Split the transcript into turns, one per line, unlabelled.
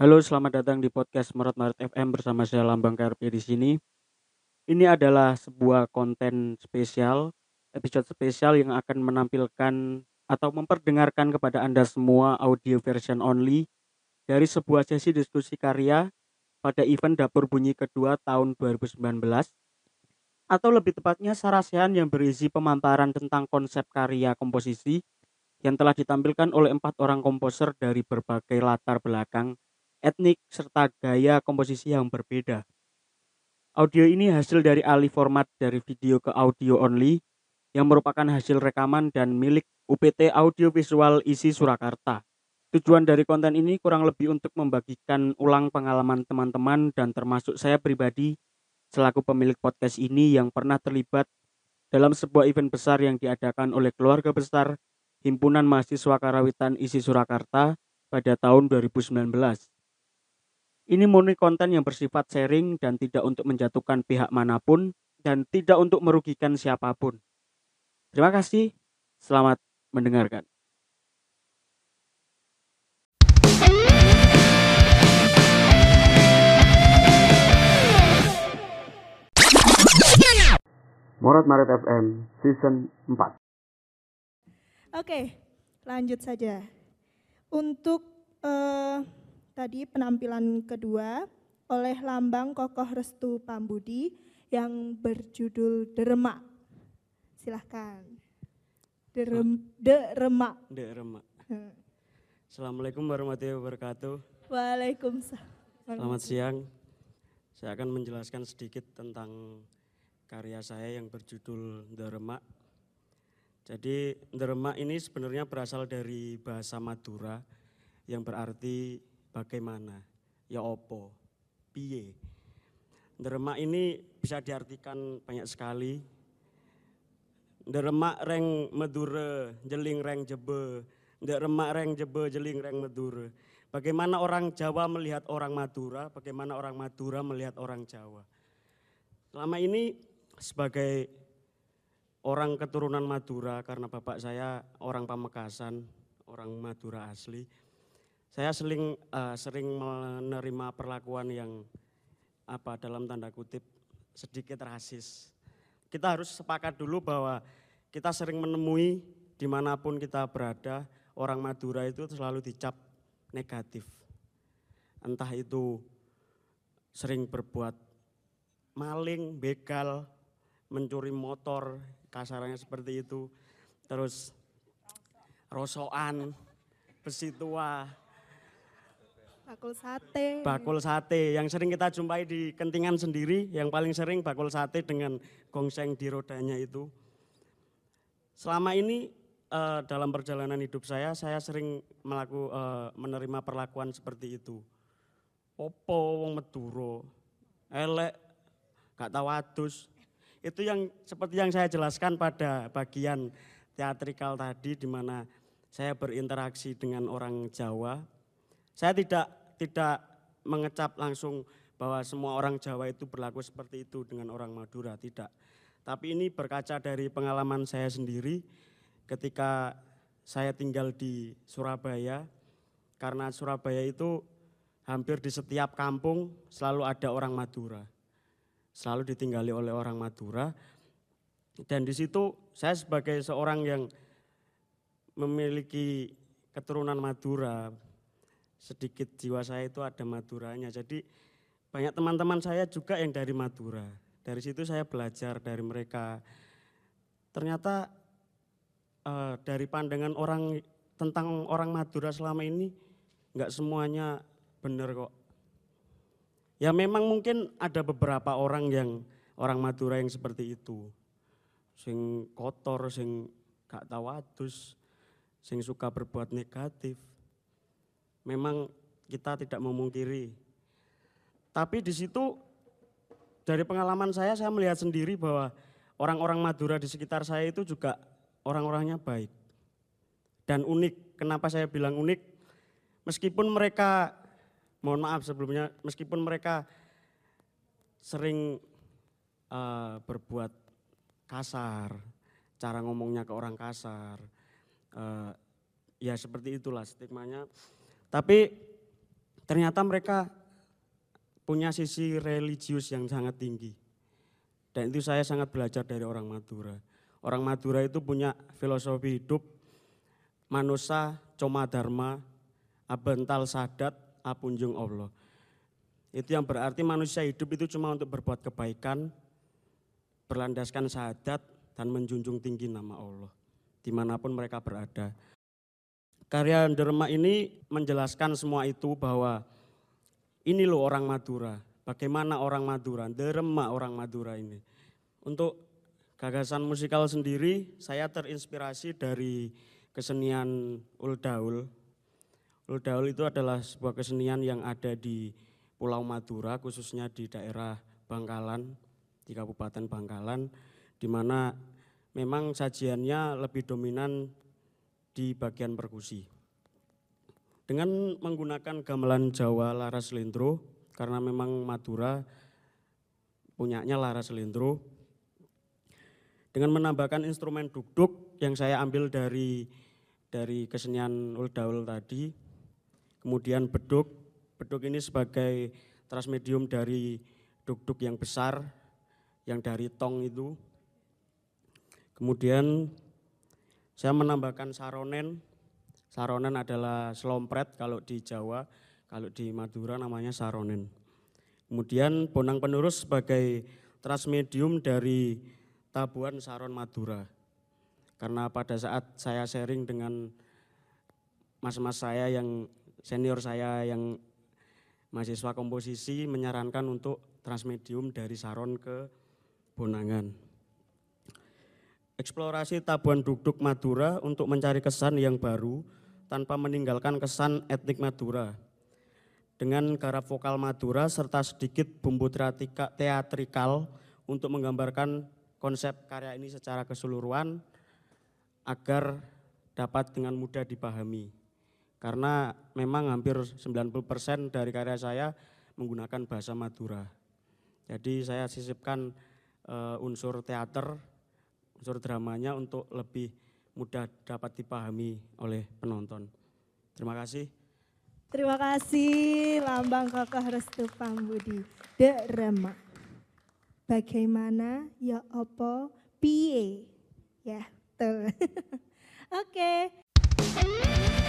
Halo, selamat datang di podcast Merot Maret FM bersama saya Lambang KRP di sini. Ini adalah sebuah konten spesial, episode spesial yang akan menampilkan atau memperdengarkan kepada Anda semua audio version only dari sebuah sesi diskusi karya pada event Dapur Bunyi kedua tahun 2019 atau lebih tepatnya sarasehan yang berisi pemaparan tentang konsep karya komposisi yang telah ditampilkan oleh empat orang komposer dari berbagai latar belakang, etnik, serta gaya komposisi yang berbeda. Audio ini hasil dari alih format dari video ke audio only yang merupakan hasil rekaman dan milik UPT Audio Visual Isi Surakarta. Tujuan dari konten ini kurang lebih untuk membagikan ulang pengalaman teman-teman dan termasuk saya pribadi selaku pemilik podcast ini yang pernah terlibat dalam sebuah event besar yang diadakan oleh keluarga besar Himpunan Mahasiswa Karawitan Isi Surakarta pada tahun 2019. Ini murni konten yang bersifat sharing dan tidak untuk menjatuhkan pihak mana pun dan tidak untuk merugikan siapa pun. Terima kasih, selamat mendengarkan. Morat Maret FM Season 4
Oke, lanjut saja. Untuk eh, tadi penampilan kedua oleh lambang Kokoh Restu Pambudi yang berjudul Derema. Silahkan. Derem, Derema.
Dek Remak. Assalamualaikum warahmatullahi wabarakatuh.
Waalaikumsalam.
Selamat siang. Saya akan menjelaskan sedikit tentang karya saya yang berjudul Deremak. Jadi Deremak ini sebenarnya berasal dari bahasa Madura yang berarti bagaimana, ya opo, piye. Deremak ini bisa diartikan banyak sekali. Deremak reng medure, jeling reng jebe. Deremak reng jebe, jeling reng medure. Bagaimana orang Jawa melihat orang Madura, bagaimana orang Madura melihat orang Jawa. Selama ini sebagai orang keturunan Madura karena bapak saya orang Pamekasan, orang Madura asli. Saya sering eh, sering menerima perlakuan yang apa dalam tanda kutip sedikit rasis. Kita harus sepakat dulu bahwa kita sering menemui di mana pun kita berada orang Madura itu selalu dicap negatif. Entah itu sering berbuat maling, begal, mencuri motor, kasarannya seperti itu. Terus rosokan, besi tua,
Bakul sate.
bakul sate yang sering kita jumpai di kentingan sendiri, yang paling sering bakul sate dengan gongseng di rodanya itu. Selama ini eh, dalam perjalanan hidup saya, saya sering melaku, eh, menerima perlakuan seperti itu. Opo wong Madura, elek, gak tahu adus. Itu yang seperti yang saya jelaskan pada bagian teatrikal tadi di mana saya berinteraksi dengan orang Jawa. Saya tidak tidak mengecap langsung bahwa semua orang Jawa itu berlaku seperti itu dengan orang Madura, tidak. Tapi ini berkaca dari pengalaman saya sendiri ketika saya tinggal di Surabaya. Karena Surabaya itu hampir di setiap kampung selalu ada orang Madura. Selalu ditinggali oleh orang Madura. Dan di situ saya sebagai seorang yang memiliki keturunan Madura, sedikit jiwa saya itu ada Maduranya. Jadi banyak teman-teman saya juga yang dari Madura. Dari situ saya belajar dari mereka. Ternyata eh, dari pandangan orang tentang orang Madura selama ini nggak semuanya benar kok. Ya memang mungkin ada beberapa orang yang orang Madura yang seperti itu. Sing kotor, sing gak tahu adus, sing suka berbuat negatif. Memang kita tidak memungkiri. Tapi di situ dari pengalaman saya saya melihat sendiri bahwa orang-orang Madura di sekitar saya itu juga orang-orangnya baik dan unik. Kenapa saya bilang unik? Meskipun mereka mohon maaf sebelumnya meskipun mereka sering eh, berbuat kasar, cara ngomongnya ke orang kasar, eh, ya seperti itulah stigmanya. Tapi ternyata mereka punya sisi religius yang sangat tinggi. Dan itu saya sangat belajar dari orang Madura. Orang Madura itu punya filosofi hidup manusia coma dharma abental sadat apunjung Allah. Itu yang berarti manusia hidup itu cuma untuk berbuat kebaikan, berlandaskan sadat dan menjunjung tinggi nama Allah di mana pun mereka berada. Karya Derma ini menjelaskan semua itu bahwa ini loh orang Madura, bagaimana orang Madura, Derma orang Madura ini. Untuk gagasan musikal sendiri saya terinspirasi dari kesenian Uldaul. Uldaul itu adalah sebuah kesenian yang ada di Pulau Madura khususnya di daerah Bangkalan, di Kabupaten Bangkalan, di mana memang sajiannya lebih dominan di bagian perkusi. Dengan menggunakan gamelan Jawa Laras Lendro, karena memang Madura punyanya Laras Lendro, dengan menambahkan instrumen duk-duk yang saya ambil dari dari kesenian uldaul tadi, kemudian beduk, beduk ini sebagai transmedium dari duk-duk yang besar, yang dari tong itu, Kemudian saya menambahkan saronen. Saronen adalah selompret kalau di Jawa, kalau di Madura namanya saronen. Kemudian bonang penerus sebagai transmedium dari tabuan saron Madura. Karena pada saat saya sharing dengan mas-mas saya yang senior saya yang mahasiswa komposisi menyarankan untuk transmedium dari saron ke bonangan. Eksplorasi Tabuan Dukduk Madura untuk mencari kesan yang baru tanpa meninggalkan kesan etnik Madura. Dengan garap vokal Madura serta sedikit bumbu teatrikal untuk menggambarkan konsep karya ini secara keseluruhan agar dapat dengan mudah dipahami. Karena memang hampir 90% dari karya saya menggunakan bahasa Madura. Jadi saya sisipkan uh, unsur teater unsur dramanya untuk lebih mudah dapat dipahami oleh penonton. Terima kasih.
Terima kasih Lambang Kokoh Restu Pambudi. Drama. Bagaimana ya opo piye? Ya, tuh. Oke. Okay.